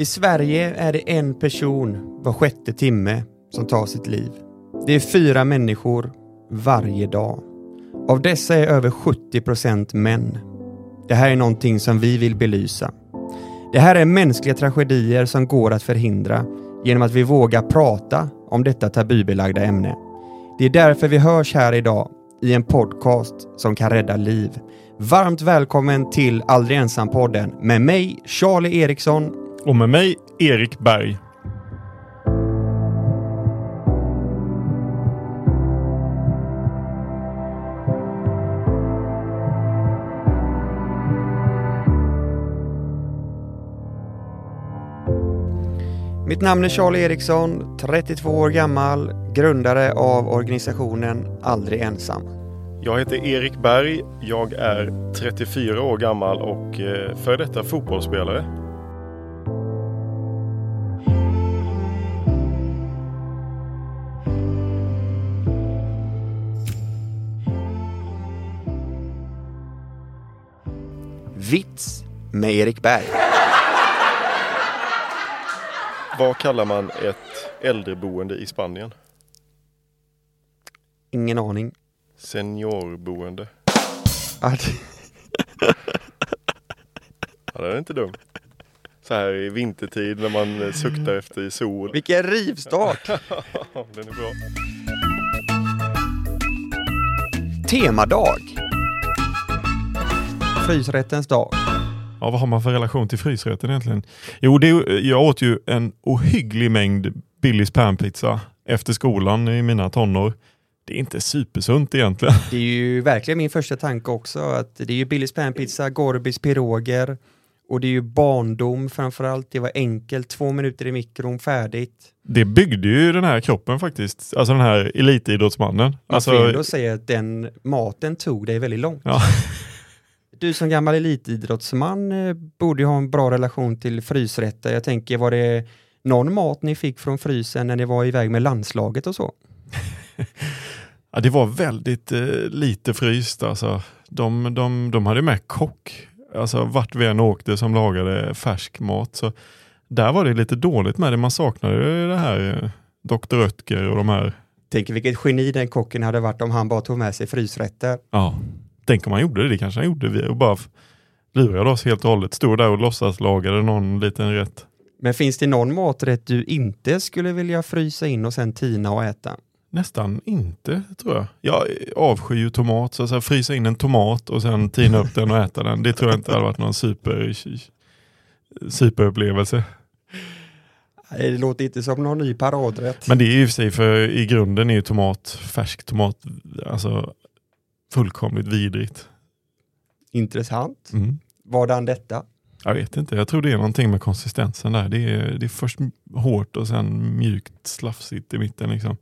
I Sverige är det en person var sjätte timme som tar sitt liv. Det är fyra människor varje dag. Av dessa är över 70 procent män. Det här är någonting som vi vill belysa. Det här är mänskliga tragedier som går att förhindra genom att vi vågar prata om detta tabubelagda ämne. Det är därför vi hörs här idag i en podcast som kan rädda liv. Varmt välkommen till Aldrig ensam-podden med mig, Charlie Eriksson. Och med mig, Erik Berg. Mitt namn är Charlie Eriksson, 32 år gammal, grundare av organisationen Aldrig ensam. Jag heter Erik Berg. Jag är 34 år gammal och eh, före detta fotbollsspelare. Vits med Erik Berg. Vad kallar man ett äldreboende i Spanien? Ingen aning. Seniorboende. Ja, det är inte dumt. Så här i vintertid när man eh, suktar efter sol. vilken rivstart! Den är bra. Temadag. Frysrättens dag. Ja, vad har man för relation till frysrätten egentligen? Jo, det, jag åt ju en ohygglig mängd Billys panpizza efter skolan i mina tonår. Det är inte supersunt egentligen. Det är ju verkligen min första tanke också, att det är ju Billys panpizza, Gorbis piroger och det är ju barndom framförallt. Det var enkelt, två minuter i mikron, färdigt. Det byggde ju den här kroppen faktiskt, alltså den här elitidrottsmannen. Man Alltså, får ändå säga att den maten tog dig väldigt långt. Ja. Du som gammal elitidrottsman eh, borde ju ha en bra relation till frysrätter. Jag tänker, var det någon mat ni fick från frysen när ni var iväg med landslaget och så? ja, det var väldigt eh, lite fryst alltså. De, de, de hade med kock, alltså vart vi än åkte som lagade färsk mat. Så där var det lite dåligt med det, man saknade det här eh, Dr. Oetker och de här Tänker vilket geni den kocken hade varit om han bara tog med sig frysrätter. Ja, tänk om han gjorde det. Det kanske han gjorde. Vi och bara lurade oss helt och hållet. Stod där och låtsas lagade någon liten rätt. Men finns det någon maträtt du inte skulle vilja frysa in och sen tina och äta? Nästan inte, tror jag. Jag avskyr ju tomat, så, här, frysa in en tomat och sen tina upp den och äta den. Det tror jag inte hade varit någon super, superupplevelse. Det låter inte som någon ny paradrätt. Men det är ju i sig, för i grunden är ju tomat, färsk tomat, alltså fullkomligt vidrigt. Intressant. Mm. Vadan detta? Jag vet inte, jag tror det är någonting med konsistensen där. Det är, det är först hårt och sen mjukt slafsigt i mitten. Liksom.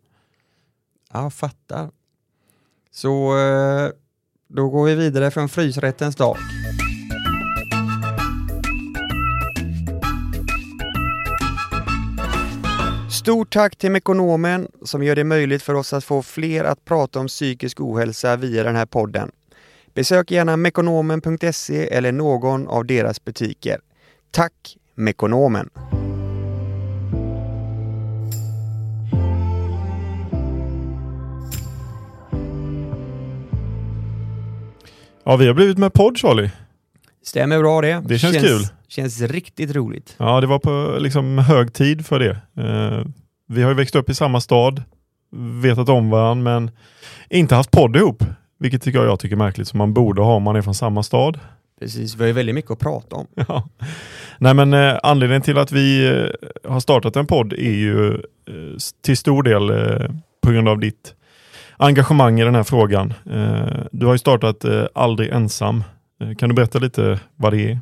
Ja, fattar. Så eh, då går vi vidare från frysrättens dag. Stort tack till Mekonomen som gör det möjligt för oss att få fler att prata om psykisk ohälsa via den här podden. Besök gärna mekonomen.se eller någon av deras butiker. Tack Mekonomen! Ja, vi har blivit med podd Charlie. Stämmer bra det. Det känns kul. Känns riktigt roligt. Ja, det var på liksom hög tid för det. Eh, vi har ju växt upp i samma stad, vetat om varandra, men inte haft podd ihop. Vilket tycker jag, jag tycker är märkligt, som man borde ha om man är från samma stad. Precis, vi har ju väldigt mycket att prata om. Ja. Nej men eh, anledningen till att vi eh, har startat en podd är ju eh, till stor del eh, på grund av ditt engagemang i den här frågan. Eh, du har ju startat Aldrig ensam. Eh, kan du berätta lite vad det är?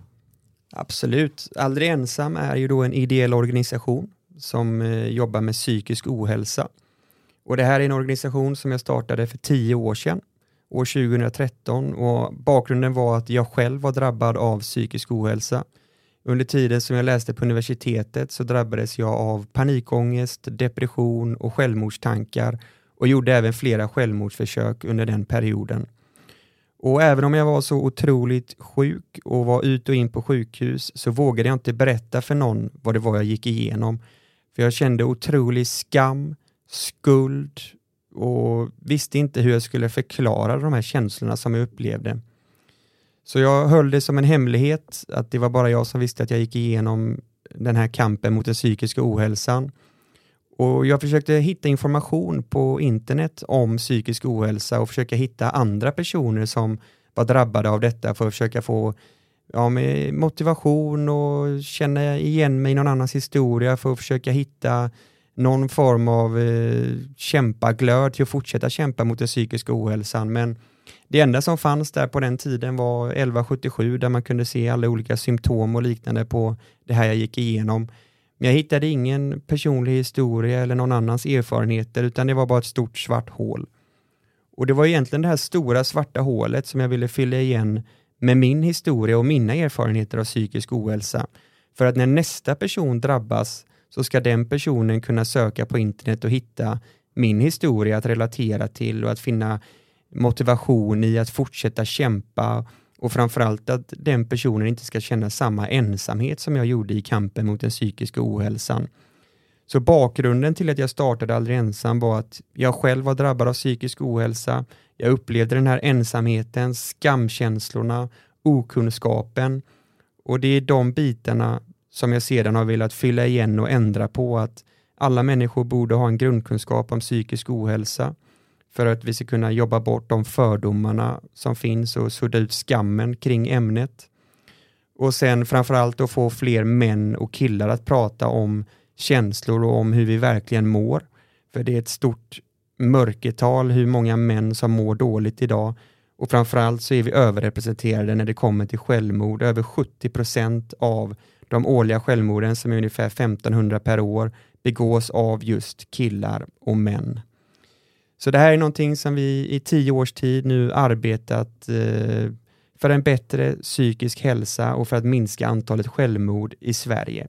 Absolut. Aldrig ensam är ju då en ideell organisation som eh, jobbar med psykisk ohälsa. Och det här är en organisation som jag startade för tio år sedan, år 2013. Och bakgrunden var att jag själv var drabbad av psykisk ohälsa. Under tiden som jag läste på universitetet så drabbades jag av panikångest, depression och självmordstankar och gjorde även flera självmordsförsök under den perioden. Och även om jag var så otroligt sjuk och var ut och in på sjukhus så vågade jag inte berätta för någon vad det var jag gick igenom. För jag kände otrolig skam, skuld och visste inte hur jag skulle förklara de här känslorna som jag upplevde. Så jag höll det som en hemlighet att det var bara jag som visste att jag gick igenom den här kampen mot den psykiska ohälsan. Och jag försökte hitta information på internet om psykisk ohälsa och försöka hitta andra personer som var drabbade av detta för att försöka få ja, med motivation och känna igen mig i någon annans historia för att försöka hitta någon form av eh, kämpaglöd till att fortsätta kämpa mot den psykiska ohälsan. Men det enda som fanns där på den tiden var 1177 där man kunde se alla olika symptom och liknande på det här jag gick igenom. Men jag hittade ingen personlig historia eller någon annans erfarenheter utan det var bara ett stort svart hål. Och det var egentligen det här stora svarta hålet som jag ville fylla igen med min historia och mina erfarenheter av psykisk ohälsa. För att när nästa person drabbas så ska den personen kunna söka på internet och hitta min historia att relatera till och att finna motivation i att fortsätta kämpa och framförallt att den personen inte ska känna samma ensamhet som jag gjorde i kampen mot den psykiska ohälsan. Så bakgrunden till att jag startade Aldrig ensam var att jag själv var drabbad av psykisk ohälsa. Jag upplevde den här ensamheten, skamkänslorna, okunskapen och det är de bitarna som jag sedan har velat fylla igen och ändra på att alla människor borde ha en grundkunskap om psykisk ohälsa för att vi ska kunna jobba bort de fördomarna som finns och sudda ut skammen kring ämnet. Och sen framförallt att få fler män och killar att prata om känslor och om hur vi verkligen mår. För det är ett stort mörkertal hur många män som mår dåligt idag och framförallt så är vi överrepresenterade när det kommer till självmord. Över 70 procent av de årliga självmorden som är ungefär 1500 per år begås av just killar och män. Så det här är någonting som vi i tio års tid nu arbetat eh, för en bättre psykisk hälsa och för att minska antalet självmord i Sverige.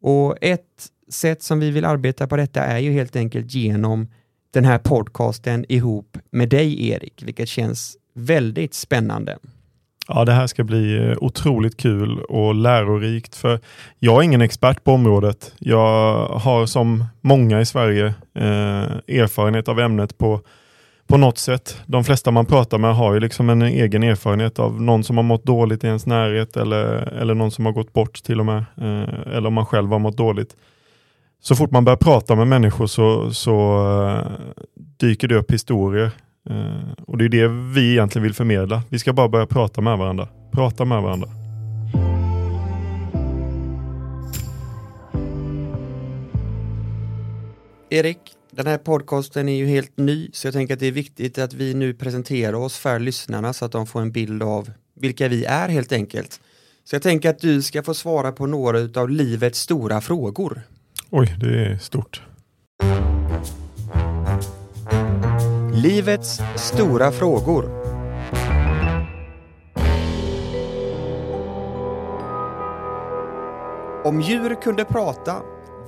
Och ett sätt som vi vill arbeta på detta är ju helt enkelt genom den här podcasten ihop med dig Erik, vilket känns väldigt spännande. Ja, det här ska bli eh, otroligt kul och lärorikt för jag är ingen expert på området. Jag har som många i Sverige eh, erfarenhet av ämnet på, på något sätt. De flesta man pratar med har ju liksom en egen erfarenhet av någon som har mått dåligt i ens närhet eller, eller någon som har gått bort till och med. Eh, eller om man själv har mått dåligt. Så fort man börjar prata med människor så, så eh, dyker det upp historier och det är det vi egentligen vill förmedla. Vi ska bara börja prata med varandra. Prata med varandra. Erik, den här podcasten är ju helt ny så jag tänker att det är viktigt att vi nu presenterar oss för lyssnarna så att de får en bild av vilka vi är helt enkelt. Så jag tänker att du ska få svara på några av livets stora frågor. Oj, det är stort. Livets stora frågor. Om djur kunde prata,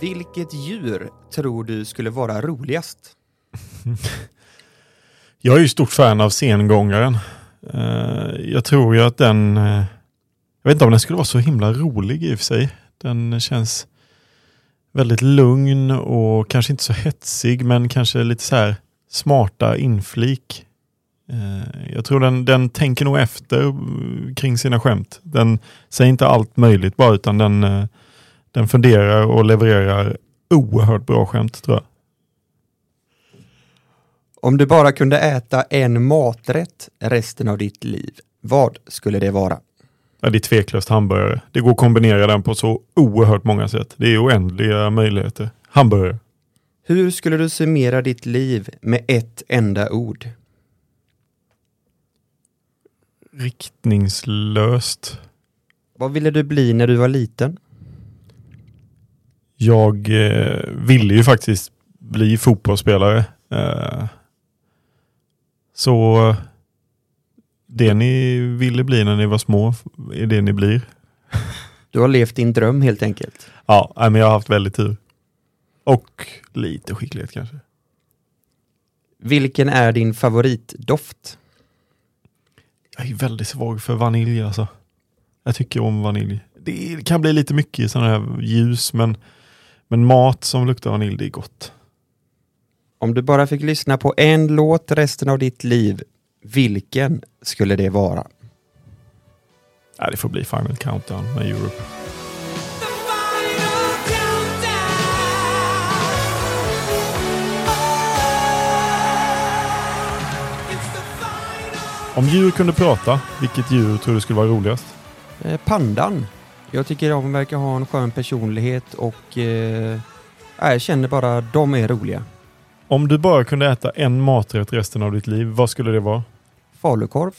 vilket djur tror du skulle vara roligast? Jag är ju stort fan av sengångaren. Eh, jag tror ju att den, eh, jag vet inte om den skulle vara så himla rolig i och för sig. Den känns väldigt lugn och kanske inte så hetsig men kanske lite så här smarta inflik. Eh, jag tror den, den tänker nog efter kring sina skämt. Den säger inte allt möjligt bara utan den, eh, den funderar och levererar oerhört bra skämt tror jag. Om du bara kunde äta en maträtt resten av ditt liv, vad skulle det vara? Ja, det är tveklöst hamburgare. Det går att kombinera den på så oerhört många sätt. Det är oändliga möjligheter. Hamburgare. Hur skulle du summera ditt liv med ett enda ord? Riktningslöst. Vad ville du bli när du var liten? Jag eh, ville ju faktiskt bli fotbollsspelare. Eh, så det ni ville bli när ni var små är det ni blir. Du har levt din dröm helt enkelt. Ja, men jag har haft väldigt tur. Och lite skicklighet kanske. Vilken är din favoritdoft? Jag är väldigt svag för vanilj alltså. Jag tycker om vanilj. Det kan bli lite mycket i sådana här ljus men, men mat som luktar vanilj det är gott. Om du bara fick lyssna på en låt resten av ditt liv, vilken skulle det vara? Ja, det får bli Final Countdown med Europe. Om djur kunde prata, vilket djur tror du skulle vara roligast? Eh, pandan. Jag tycker de verkar ha en skön personlighet och eh, jag känner bara att de är roliga. Om du bara kunde äta en maträtt resten av ditt liv, vad skulle det vara? Falukorv.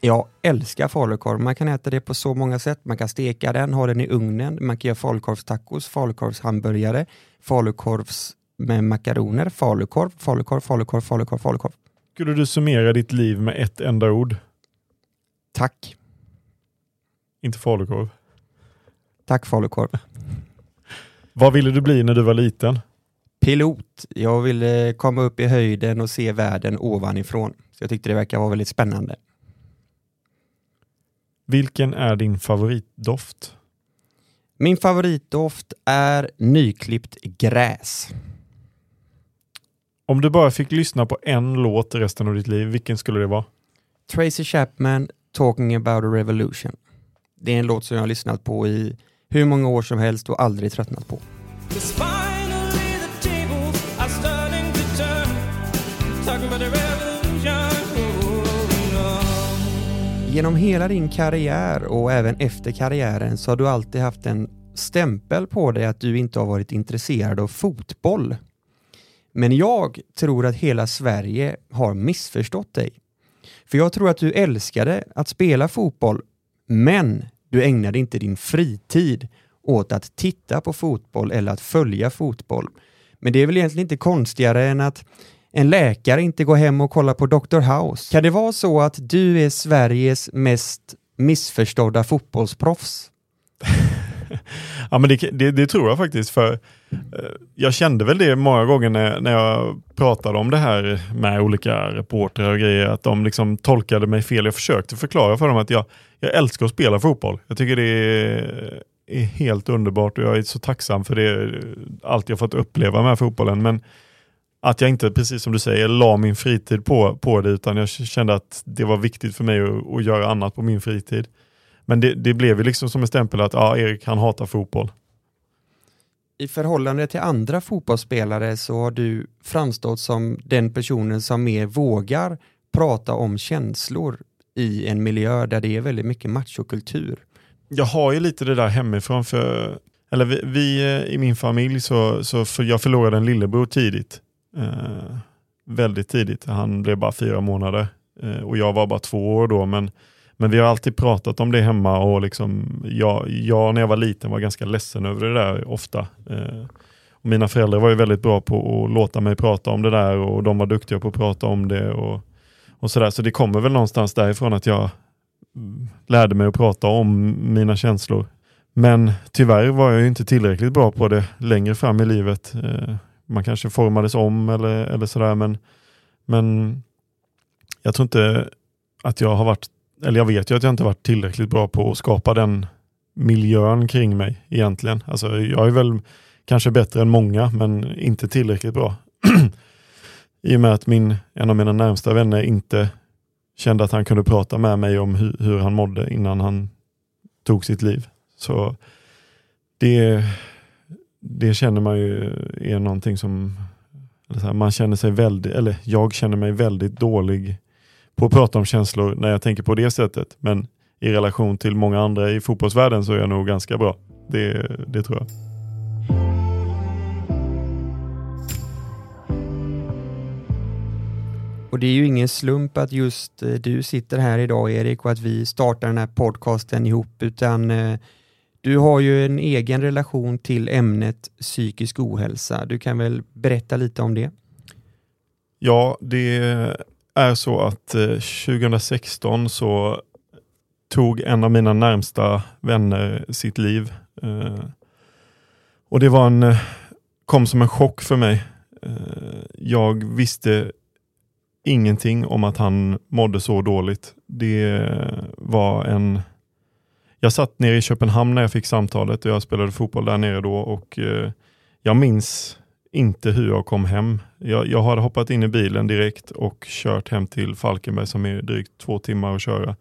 Jag älskar falukorv. Man kan äta det på så många sätt. Man kan steka den, ha den i ugnen. Man kan göra falukorvstacos, falukorvshamburgare, falukorvs med makaroner, falukorv, falukorv, falukorv, falukorv, falukorv. Skulle du summera ditt liv med ett enda ord? Tack. Inte falukorv. Tack falukorv. Vad ville du bli när du var liten? Pilot. Jag ville komma upp i höjden och se världen ovanifrån. Så jag tyckte det verkar vara väldigt spännande. Vilken är din favoritdoft? Min favoritdoft är nyklippt gräs. Om du bara fick lyssna på en låt resten av ditt liv, vilken skulle det vara? Tracy Chapman, Talking about a revolution. Det är en låt som jag har lyssnat på i hur många år som helst och aldrig tröttnat på. Genom hela din karriär och även efter karriären så har du alltid haft en stämpel på dig att du inte har varit intresserad av fotboll. Men jag tror att hela Sverige har missförstått dig. För jag tror att du älskade att spela fotboll, men du ägnade inte din fritid åt att titta på fotboll eller att följa fotboll. Men det är väl egentligen inte konstigare än att en läkare inte går hem och kollar på Dr. House. Kan det vara så att du är Sveriges mest missförstådda fotbollsproffs? ja men det, det, det, tror jag faktiskt för eh, jag kände väl det många gånger när, när jag pratade om det här med olika reportrar och grejer, att de liksom tolkade mig fel. Jag försökte förklara för dem att jag, jag älskar att spela fotboll. Jag tycker det är, är helt underbart och jag är så tacksam för det, allt jag fått uppleva med fotbollen. Men att jag inte, precis som du säger, la min fritid på, på det, utan jag kände att det var viktigt för mig att, att göra annat på min fritid. Men det, det blev ju liksom som en stämpel att ja, Erik han hatar fotboll. I förhållande till andra fotbollsspelare så har du framstått som den personen som mer vågar prata om känslor i en miljö där det är väldigt mycket machokultur. Jag har ju lite det där hemifrån för eller vi, vi i min familj så, så för jag förlorade en lillebror tidigt. Eh, väldigt tidigt. Han blev bara fyra månader eh, och jag var bara två år då. Men, men vi har alltid pratat om det hemma och liksom, jag, jag när jag var liten var ganska ledsen över det där ofta. Eh, och mina föräldrar var ju väldigt bra på att låta mig prata om det där och de var duktiga på att prata om det. och, och sådär. Så det kommer väl någonstans därifrån att jag lärde mig att prata om mina känslor. Men tyvärr var jag inte tillräckligt bra på det längre fram i livet. Eh, man kanske formades om eller, eller sådär. Men, men jag tror inte att jag har varit, eller jag vet ju att jag inte varit tillräckligt bra på att skapa den miljön kring mig egentligen. Alltså jag är väl kanske bättre än många men inte tillräckligt bra. I och med att min, en av mina närmsta vänner inte kände att han kunde prata med mig om hur, hur han mådde innan han tog sitt liv. Så det, det känner man ju är någonting som här, man känner sig väldigt, eller jag känner mig väldigt dålig på att prata om känslor när jag tänker på det sättet. Men i relation till många andra i fotbollsvärlden så är jag nog ganska bra. Det, det tror jag. Och det är ju ingen slump att just eh, du sitter här idag Erik och att vi startar den här podcasten ihop utan eh, du har ju en egen relation till ämnet psykisk ohälsa. Du kan väl berätta lite om det? Ja, det är så att eh, 2016 så tog en av mina närmsta vänner sitt liv. Eh, och det var en, eh, kom som en chock för mig. Eh, jag visste ingenting om att han mådde så dåligt. Det var en... Jag satt nere i Köpenhamn när jag fick samtalet och jag spelade fotboll där nere då och eh, jag minns inte hur jag kom hem. Jag, jag hade hoppat in i bilen direkt och kört hem till Falkenberg som är drygt två timmar att köra.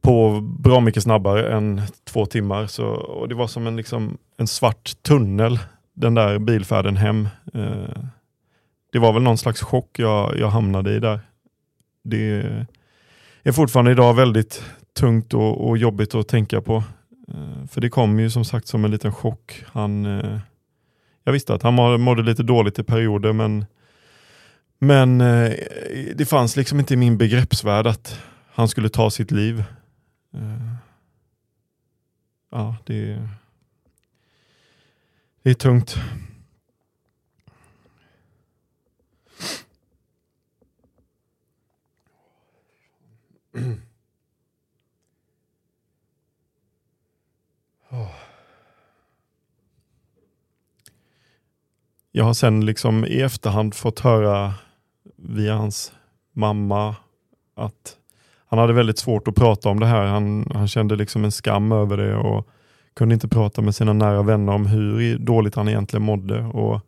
På bra mycket snabbare än två timmar. Så, och det var som en, liksom, en svart tunnel, den där bilfärden hem. Eh, det var väl någon slags chock jag, jag hamnade i där. Det är fortfarande idag väldigt tungt och, och jobbigt att tänka på. Eh, för det kom ju som sagt som en liten chock. Han, eh, jag visste att han mådde lite dåligt i perioder men, men eh, det fanns liksom inte i min begreppsvärld att han skulle ta sitt liv. Eh, ja, det, det är tungt. Jag har sen liksom i efterhand fått höra via hans mamma att han hade väldigt svårt att prata om det här. Han, han kände liksom en skam över det och kunde inte prata med sina nära vänner om hur dåligt han egentligen mådde. Och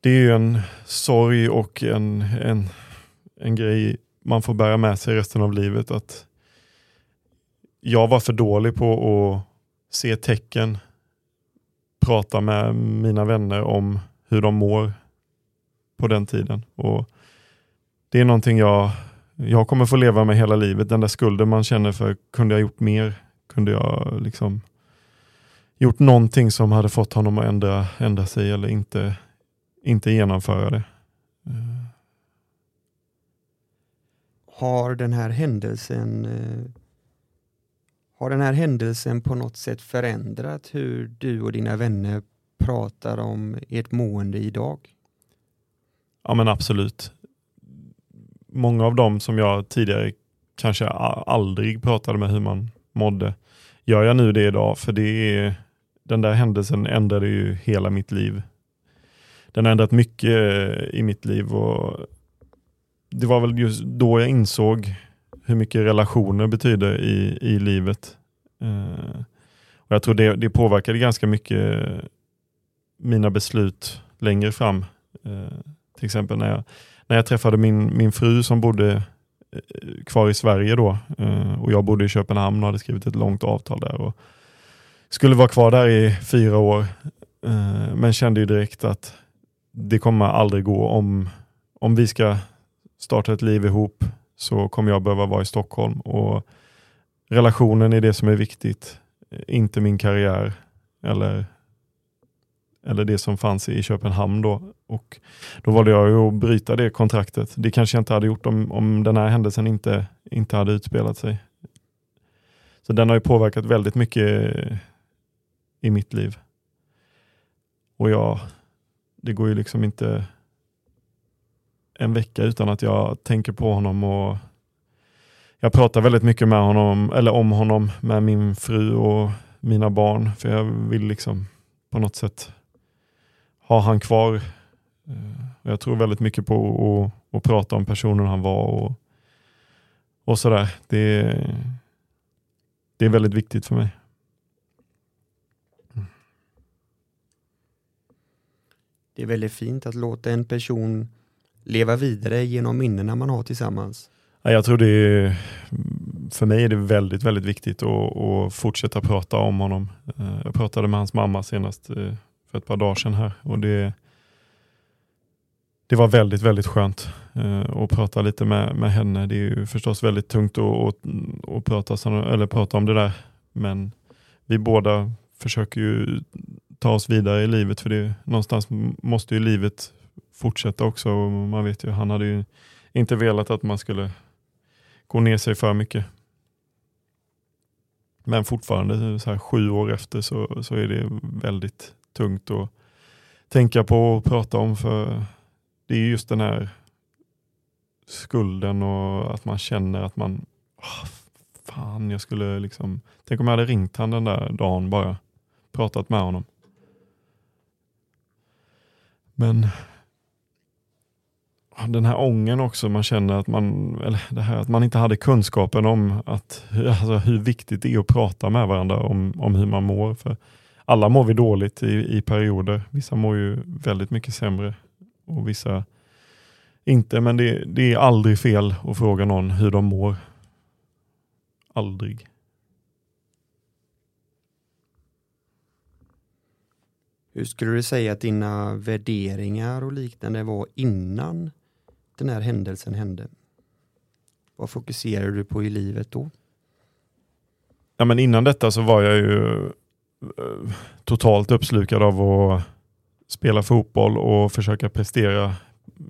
det är ju en sorg och en, en, en grej man får bära med sig resten av livet. att Jag var för dålig på att se tecken, prata med mina vänner om hur de mår på den tiden. Och Det är någonting jag, jag kommer få leva med hela livet. Den där skulden man känner för, kunde jag gjort mer? Kunde jag liksom gjort någonting som hade fått honom att ändra, ändra sig eller inte, inte genomföra det? Eh. Har den här händelsen eh, har den här händelsen på något sätt förändrat hur du och dina vänner pratar om ert mående idag? Ja men absolut. Många av dem som jag tidigare kanske aldrig pratade med hur man mådde, gör jag nu det idag för det är, den där händelsen ändrade ju hela mitt liv. Den har ändrat mycket i mitt liv och det var väl just då jag insåg hur mycket relationer betyder i, i livet. Eh, och Jag tror det, det påverkade ganska mycket mina beslut längre fram. Eh, till exempel när jag, när jag träffade min, min fru som bodde eh, kvar i Sverige då eh, och jag bodde i Köpenhamn och hade skrivit ett långt avtal där. Och skulle vara kvar där i fyra år eh, men kände ju direkt att det kommer aldrig gå om, om vi ska starta ett liv ihop så kommer jag behöva vara i Stockholm. Och Relationen är det som är viktigt, inte min karriär eller, eller det som fanns i Köpenhamn. Då. Och då valde jag att bryta det kontraktet. Det kanske jag inte hade gjort om, om den här händelsen inte, inte hade utspelat sig. Så den har ju påverkat väldigt mycket i mitt liv. Och jag, det går ju liksom inte en vecka utan att jag tänker på honom och jag pratar väldigt mycket med honom, eller om honom med min fru och mina barn. För jag vill liksom på något sätt ha han kvar. Eh, jag tror väldigt mycket på att, att prata om personen han var och, och sådär. Det, det är väldigt viktigt för mig. Det är väldigt fint att låta en person leva vidare genom minnena man har tillsammans. Jag tror det är, för mig är det väldigt, väldigt viktigt att, att fortsätta prata om honom. Eh, jag pratade med hans mamma senast eh, för ett par dagar sedan här och det, det var väldigt, väldigt skönt eh, att prata lite med, med henne. Det är ju förstås väldigt tungt att, att, att prata, eller prata om det där, men vi båda försöker ju ta oss vidare i livet för det, någonstans måste ju livet fortsätta också. Och man vet ju, han hade ju inte velat att man skulle gå ner sig för mycket. Men fortfarande så här sju år efter så, så är det väldigt tungt att tänka på och prata om för det är just den här skulden och att man känner att man oh, fan jag skulle liksom tänk om jag hade ringt han den där dagen bara pratat med honom. Men den här ången också, man känner att man, eller det här, att man inte hade kunskapen om att, alltså, hur viktigt det är att prata med varandra om, om hur man mår. För alla mår vi dåligt i, i perioder. Vissa mår ju väldigt mycket sämre och vissa inte. Men det, det är aldrig fel att fråga någon hur de mår. Aldrig. Hur skulle du säga att dina värderingar och liknande var innan den här händelsen hände? Vad fokuserar du på i livet då? Ja, men innan detta så var jag ju eh, totalt uppslukad av att spela fotboll och försöka prestera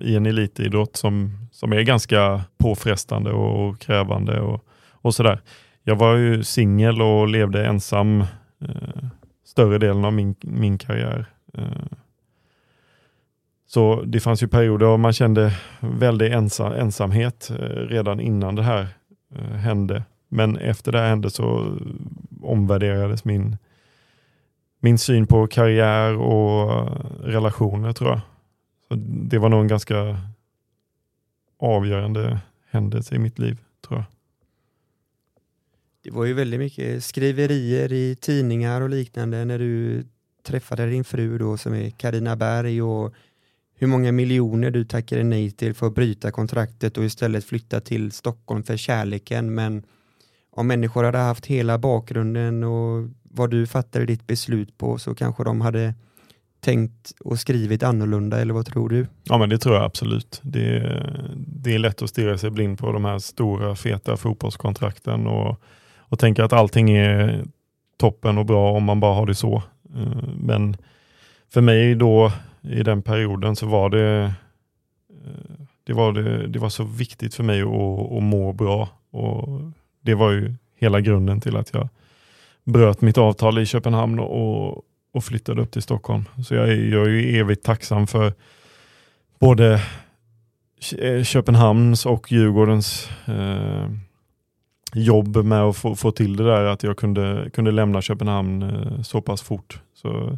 i en elitidrott som, som är ganska påfrestande och krävande och, och sådär. Jag var ju singel och levde ensam eh, större delen av min, min karriär. Eh, så det fanns ju perioder då man kände väldig ensam, ensamhet eh, redan innan det här eh, hände. Men efter det här hände så omvärderades min, min syn på karriär och eh, relationer tror jag. Så det var nog en ganska avgörande händelse i mitt liv tror jag. Det var ju väldigt mycket skriverier i tidningar och liknande när du träffade din fru då som är Karina Berg och hur många miljoner du tackade nej till för att bryta kontraktet och istället flytta till Stockholm för kärleken. Men om människor hade haft hela bakgrunden och vad du fattade ditt beslut på så kanske de hade tänkt och skrivit annorlunda eller vad tror du? Ja men det tror jag absolut. Det, det är lätt att stirra sig blind på de här stora feta fotbollskontrakten och, och tänka att allting är toppen och bra om man bara har det så. Eh, men för mig då i den perioden så var det eh, det var, det, det var så viktigt för mig att, att må bra och det var ju hela grunden till att jag bröt mitt avtal i Köpenhamn och, och flyttade upp till Stockholm. Så jag är, jag är ju evigt tacksam för både eh, Köpenhamns och Djurgårdens eh, jobb med att få, få till det där, att jag kunde, kunde lämna Köpenhamn eh, så pass fort. Så,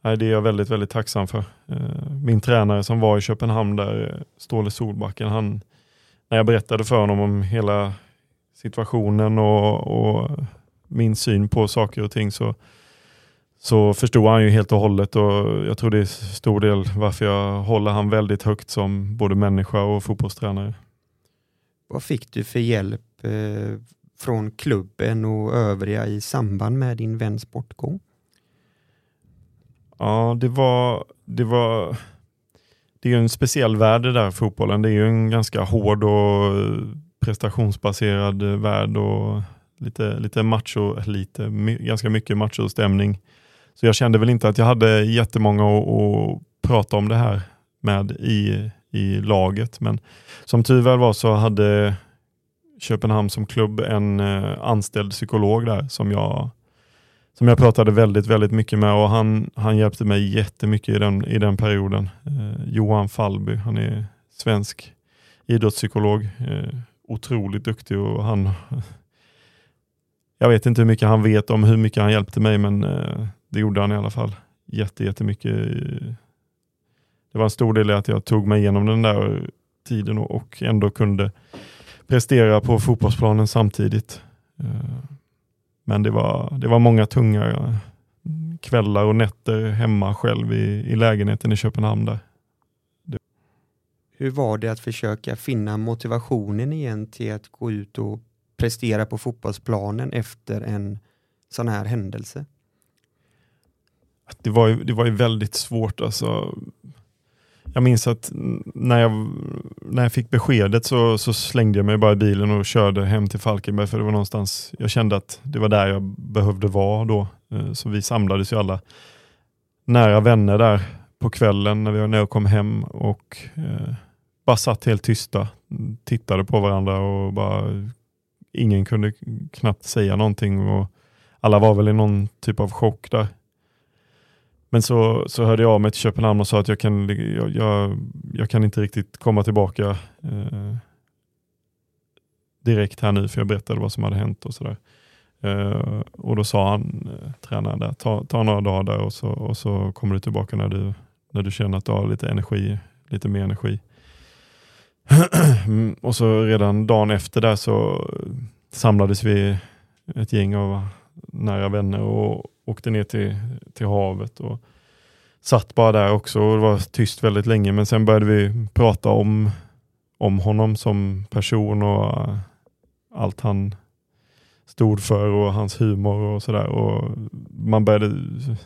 nej, det är jag väldigt, väldigt tacksam för. Eh, min tränare som var i Köpenhamn där, eh, Ståle Solbacken, han, när jag berättade för honom om hela situationen och, och min syn på saker och ting så, så förstod han ju helt och hållet och jag tror det är stor del varför jag håller han väldigt högt som både människa och fotbollstränare. Vad fick du för hjälp eh, från klubben och övriga i samband med din väns bortgång? Ja, det var, det var det är ju en speciell värld det där fotbollen. Det är ju en ganska hård och prestationsbaserad värld och lite, lite macho, lite, ganska mycket machostämning. Så jag kände väl inte att jag hade jättemånga att, att prata om det här med i, i laget. Men som tur väl var så hade Köpenhamn som klubb en eh, anställd psykolog där som jag, som jag pratade väldigt, väldigt mycket med och han, han hjälpte mig jättemycket i den, i den perioden. Eh, Johan Fallby, han är svensk idrottspsykolog, eh, otroligt duktig och han jag vet inte hur mycket han vet om hur mycket han hjälpte mig men eh, det gjorde han i alla fall. Jätte, jättemycket. Det var en stor del i att jag tog mig igenom den där tiden och, och ändå kunde prestera på fotbollsplanen samtidigt. Eh, men det var, det var många tunga kvällar och nätter hemma själv i, i lägenheten i Köpenhamn. Där. Hur var det att försöka finna motivationen igen till att gå ut och prestera på fotbollsplanen efter en sån här händelse? Det var ju, det var ju väldigt svårt. Alltså, jag minns att när jag, när jag fick beskedet så, så slängde jag mig bara i bilen och körde hem till Falkenberg för det var någonstans, jag kände att det var där jag behövde vara då. Eh, så vi samlades ju alla nära vänner där på kvällen när, vi, när jag kom hem och eh, bara satt helt tysta, tittade på varandra och bara ingen kunde knappt säga någonting och alla var väl i någon typ av chock där. Men så, så hörde jag av mig till Köpenhamn och sa att jag kan, jag, jag, jag kan inte riktigt komma tillbaka eh, direkt här nu för jag berättade vad som hade hänt och sådär. Eh, och då sa han, eh, tränaren där, ta, ta några dagar där och så, och så kommer du tillbaka när du, när du känner att du har lite energi, lite mer energi. och så redan dagen efter där så samlades vi ett gäng av nära vänner och åkte ner till, till havet och satt bara där också och det var tyst väldigt länge men sen började vi prata om, om honom som person och eh, allt han stod för och hans humor och sådär. Och Man började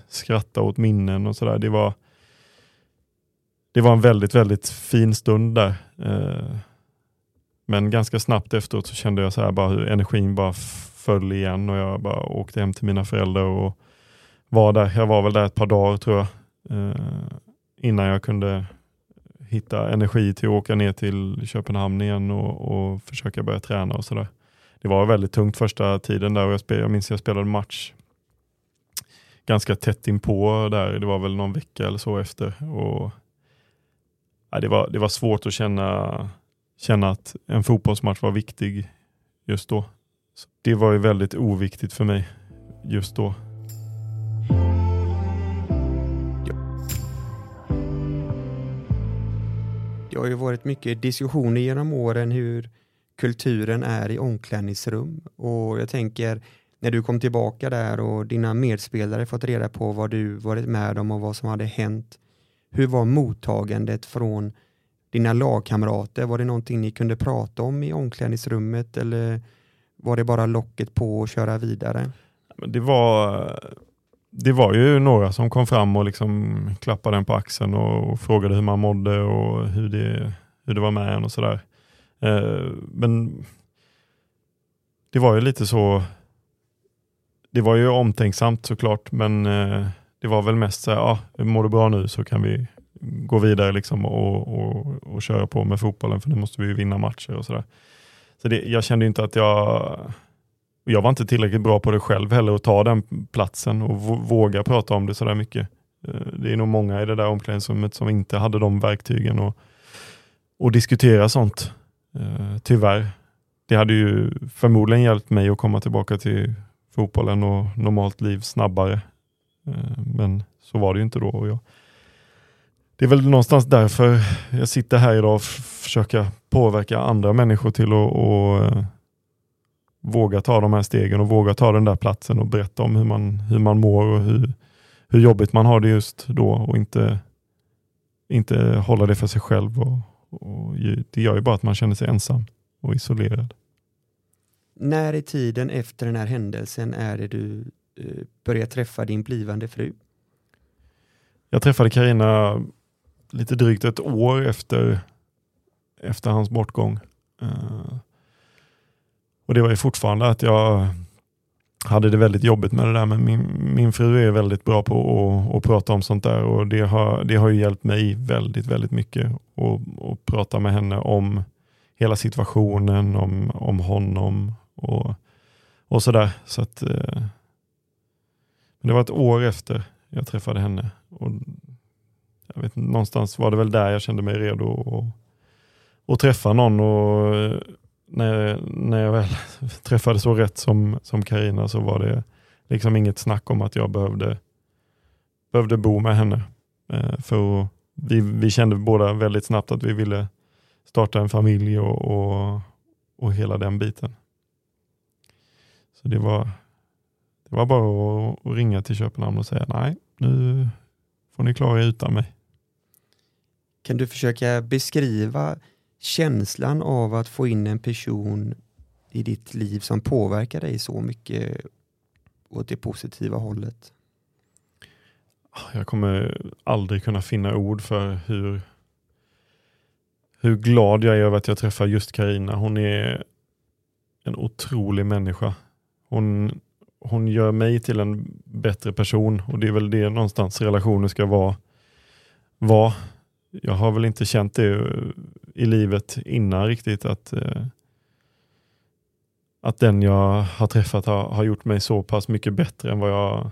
skratta åt minnen och sådär. Det var, det var en väldigt, väldigt fin stund där. Eh. Men ganska snabbt efteråt så kände jag så här bara hur energin bara föll igen och jag bara åkte hem till mina föräldrar och var där. Jag var väl där ett par dagar tror jag. Eh, innan jag kunde hitta energi till att åka ner till Köpenhamn igen och, och försöka börja träna och sådär det var väldigt tungt första tiden där och jag, spel, jag minns jag spelade match ganska tätt inpå där. Det var väl någon vecka eller så efter. Och, ja, det, var, det var svårt att känna, känna att en fotbollsmatch var viktig just då. Så det var ju väldigt oviktigt för mig just då. Det har ju varit mycket diskussioner genom åren hur kulturen är i omklädningsrum. Och jag tänker, när du kom tillbaka där och dina medspelare fått reda på vad du varit med om och vad som hade hänt. Hur var mottagandet från dina lagkamrater? Var det någonting ni kunde prata om i omklädningsrummet eller var det bara locket på och köra vidare? Det var, det var ju några som kom fram och liksom klappade en på axeln och, frågade hur man mådde och hur det, hur det var med en och sådär. Eh, men det var ju lite så, det var ju omtänksamt såklart, men eh, det var väl mest så här, ja, mår du bra nu så kan vi gå vidare liksom och, och, och köra på med fotbollen för nu måste vi vinna matcher och sådär. Så det, jag kände inte att jag, jag var inte tillräckligt bra på det själv heller att ta den platsen och våga prata om det sådär mycket. Eh, det är nog många i det där omklädningsrummet som inte hade de verktygen och, och diskutera sånt. Eh, tyvärr. Det hade ju förmodligen hjälpt mig att komma tillbaka till fotbollen och normalt liv snabbare. Eh, men så var det ju inte då. Och jag, det är väl någonstans därför jag sitter här idag och försöker påverka andra människor till att och, våga ta de här stegen och våga ta den där platsen och berätta om hur man, hur man mår och hur, hur jobbigt man har det just då och inte, inte hålla det för sig själv och, och det gör ju bara att man känner sig ensam och isolerad. När i tiden efter den här händelsen är det du eh, börjar träffa din blivande fru? Jag träffade Karina lite drygt ett år efter, efter hans bortgång. Och Det var ju fortfarande att jag hade det väldigt jobbigt med det där men min, min fru är väldigt bra på att, att prata om sånt där och det har, det har ju hjälpt mig väldigt, väldigt mycket att prata med henne om hela situationen, om, om honom och, och sådär. Så att, eh, det var ett år efter jag träffade henne och jag vet, någonstans var det väl där jag kände mig redo att, att träffa någon och när, när jag väl träffade så rätt som som så var det liksom inget snack om att jag behövde, behövde bo med henne. Eh, för vi, vi kände båda väldigt snabbt att vi ville starta en familj och, och, och hela den biten. Så det var, det var bara att, att ringa till Köpenhamn och säga nej, nu får ni klara er utan mig. Kan du försöka beskriva känslan av att få in en person i ditt liv som påverkar dig så mycket åt det positiva hållet? Jag kommer aldrig kunna finna ord för hur, hur glad jag är över att jag träffar just Karina. Hon är en otrolig människa. Hon, hon gör mig till en bättre person och det är väl det någonstans relationer ska vara. vara jag har väl inte känt det i livet innan riktigt att, eh, att den jag har träffat har, har gjort mig så pass mycket bättre än vad jag,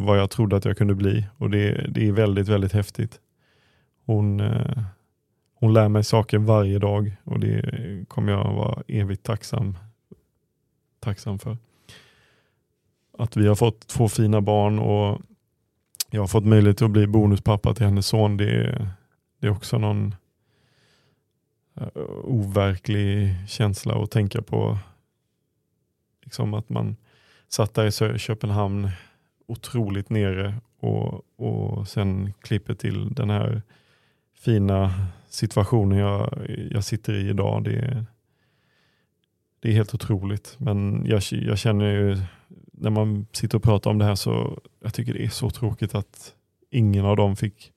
vad jag trodde att jag kunde bli. Och det, det är väldigt, väldigt häftigt. Hon, eh, hon lär mig saker varje dag och det kommer jag vara evigt tacksam, tacksam för. Att vi har fått två fina barn och jag har fått möjlighet att bli bonuspappa till hennes son. Det är, det är också någon, Eh, overklig känsla att tänka på. Liksom att man satt där i Köpenhamn otroligt nere och, och sen klipper till den här fina situationen jag, jag sitter i idag. Det är, det är helt otroligt. Men jag, jag känner ju när man sitter och pratar om det här så jag tycker det är så tråkigt att ingen av dem fick,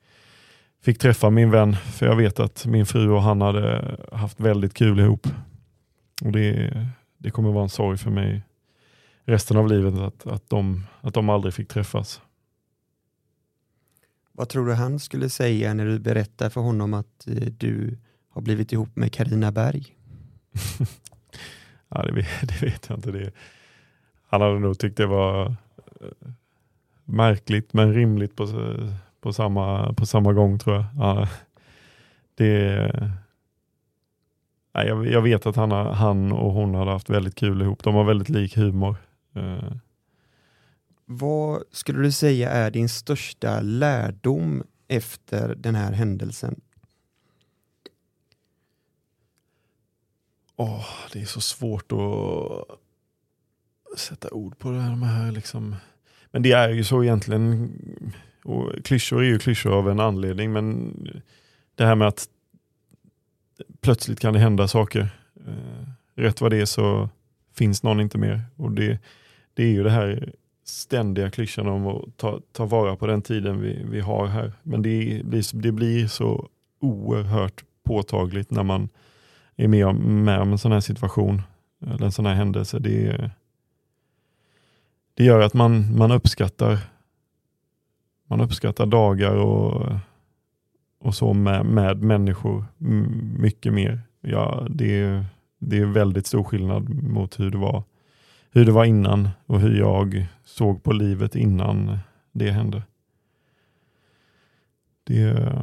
fick träffa min vän. För jag vet att min fru och han hade haft väldigt kul ihop. Och det, det kommer vara en sorg för mig resten av livet att, att, de, att de aldrig fick träffas. Vad tror du han skulle säga när du berättar för honom att eh, du har blivit ihop med Karina Berg? ja, det, vet, det vet jag inte. Det, han hade nog tyckt det var eh, märkligt men rimligt på, på, samma, på samma gång tror jag. Ja, det, nej, jag, jag vet att han, han och hon hade haft väldigt kul ihop. De har väldigt lik humor. Eh. Vad skulle du säga är din största lärdom efter den här händelsen? Oh, det är så svårt att sätta ord på det här. De här liksom. Men det är ju så egentligen. Och klyschor är ju klyschor av en anledning. Men det här med att plötsligt kan det hända saker. Eh, rätt vad det är så finns någon inte mer. Och det, det är ju det här ständiga klyschan om att ta, ta vara på den tiden vi, vi har här. Men det blir, det blir så oerhört påtagligt när man är med om, med om en sån här situation eller en sån här händelse. Det, det gör att man, man uppskattar man uppskattar dagar och, och så med, med människor mycket mer. Ja, det, det är väldigt stor skillnad mot hur det var hur det var innan och hur jag såg på livet innan det hände. Det,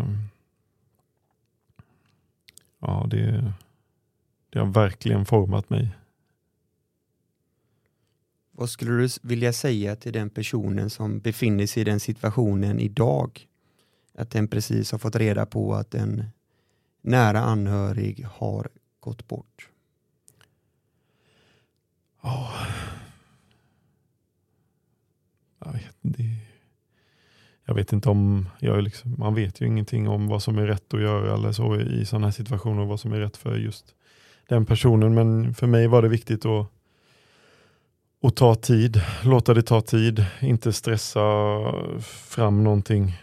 ja, det, det har verkligen format mig. Vad skulle du vilja säga till den personen som befinner sig i den situationen idag? Att den precis har fått reda på att en nära anhörig har gått bort. Oh. Jag vet, det, jag vet inte om, jag liksom, man vet ju ingenting om vad som är rätt att göra eller så i sådana här situationer, vad som är rätt för just den personen. Men för mig var det viktigt att, och ta tid, låta det ta tid, inte stressa fram någonting.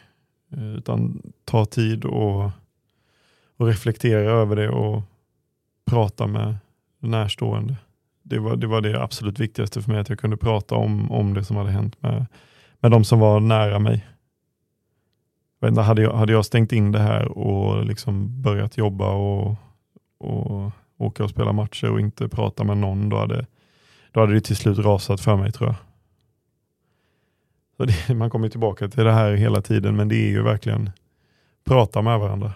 Eh, utan ta tid och, och reflektera över det och prata med närstående det var, det var det absolut viktigaste för mig, att jag kunde prata om, om det som hade hänt med, med de som var nära mig. Inte, hade, jag, hade jag stängt in det här och liksom börjat jobba och, och åka och spela matcher och inte prata med någon, då hade, då hade det till slut rasat för mig tror jag. Så det, man kommer tillbaka till det här hela tiden, men det är ju verkligen prata med varandra.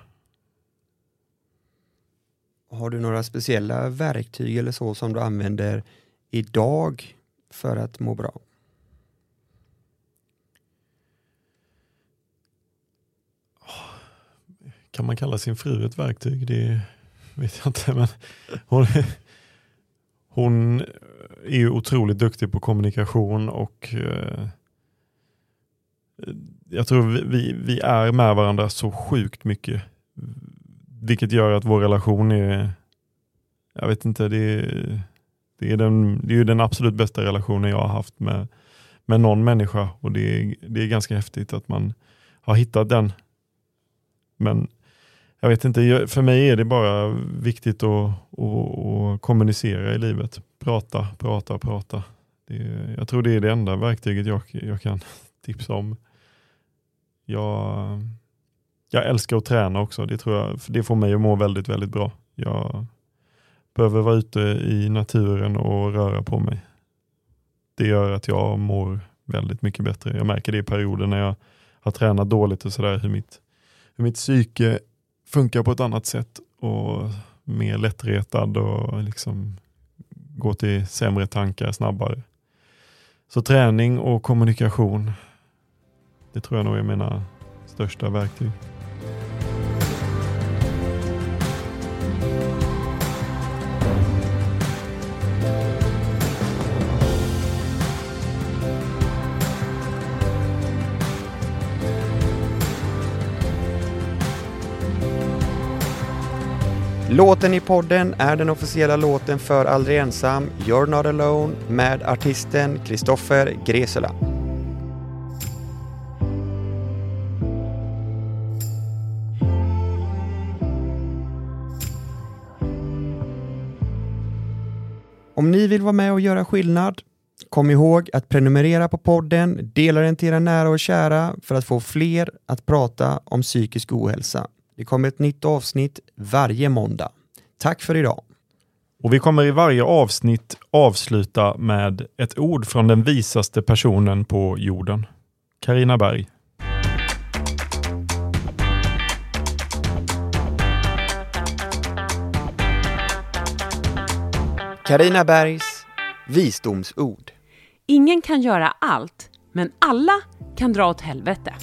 Har du några speciella verktyg eller så som du använder idag för att må bra? Kan man kalla sin fru ett verktyg? Det vet jag inte. Men hon, hon är ju otroligt duktig på kommunikation och eh, jag tror vi, vi är med varandra så sjukt mycket vilket gör att vår relation är, jag vet inte, det är, det är, den, det är den absolut bästa relationen jag har haft med, med någon människa och det är, det är ganska häftigt att man har hittat den. Men jag vet inte, för mig är det bara viktigt att, att, att kommunicera i livet. Prata, prata, prata. Det, jag tror det är det enda verktyget jag, jag kan tipsa om. Jag jag älskar att träna också. Det, tror jag, det får mig att må väldigt, väldigt bra. Jag behöver vara ute i naturen och röra på mig. Det gör att jag mår väldigt mycket bättre. Jag märker det i perioder när jag har tränat dåligt och sådär, hur mitt, hur mitt psyke funkar på ett annat sätt och mer lättretad och liksom går till sämre tankar snabbare. Så träning och kommunikation, det tror jag nog är mina största verktyg. Låten i podden är den officiella låten för Aldrig Ensam, You're Not Alone med artisten Kristoffer Gresela. Om ni vill vara med och göra skillnad, kom ihåg att prenumerera på podden, dela den till era nära och kära för att få fler att prata om psykisk ohälsa. Det kommer ett nytt avsnitt varje måndag. Tack för idag! Och vi kommer i varje avsnitt avsluta med ett ord från den visaste personen på jorden. Karina Berg. Karina Bergs visdomsord. Ingen kan göra allt, men alla kan dra åt helvete.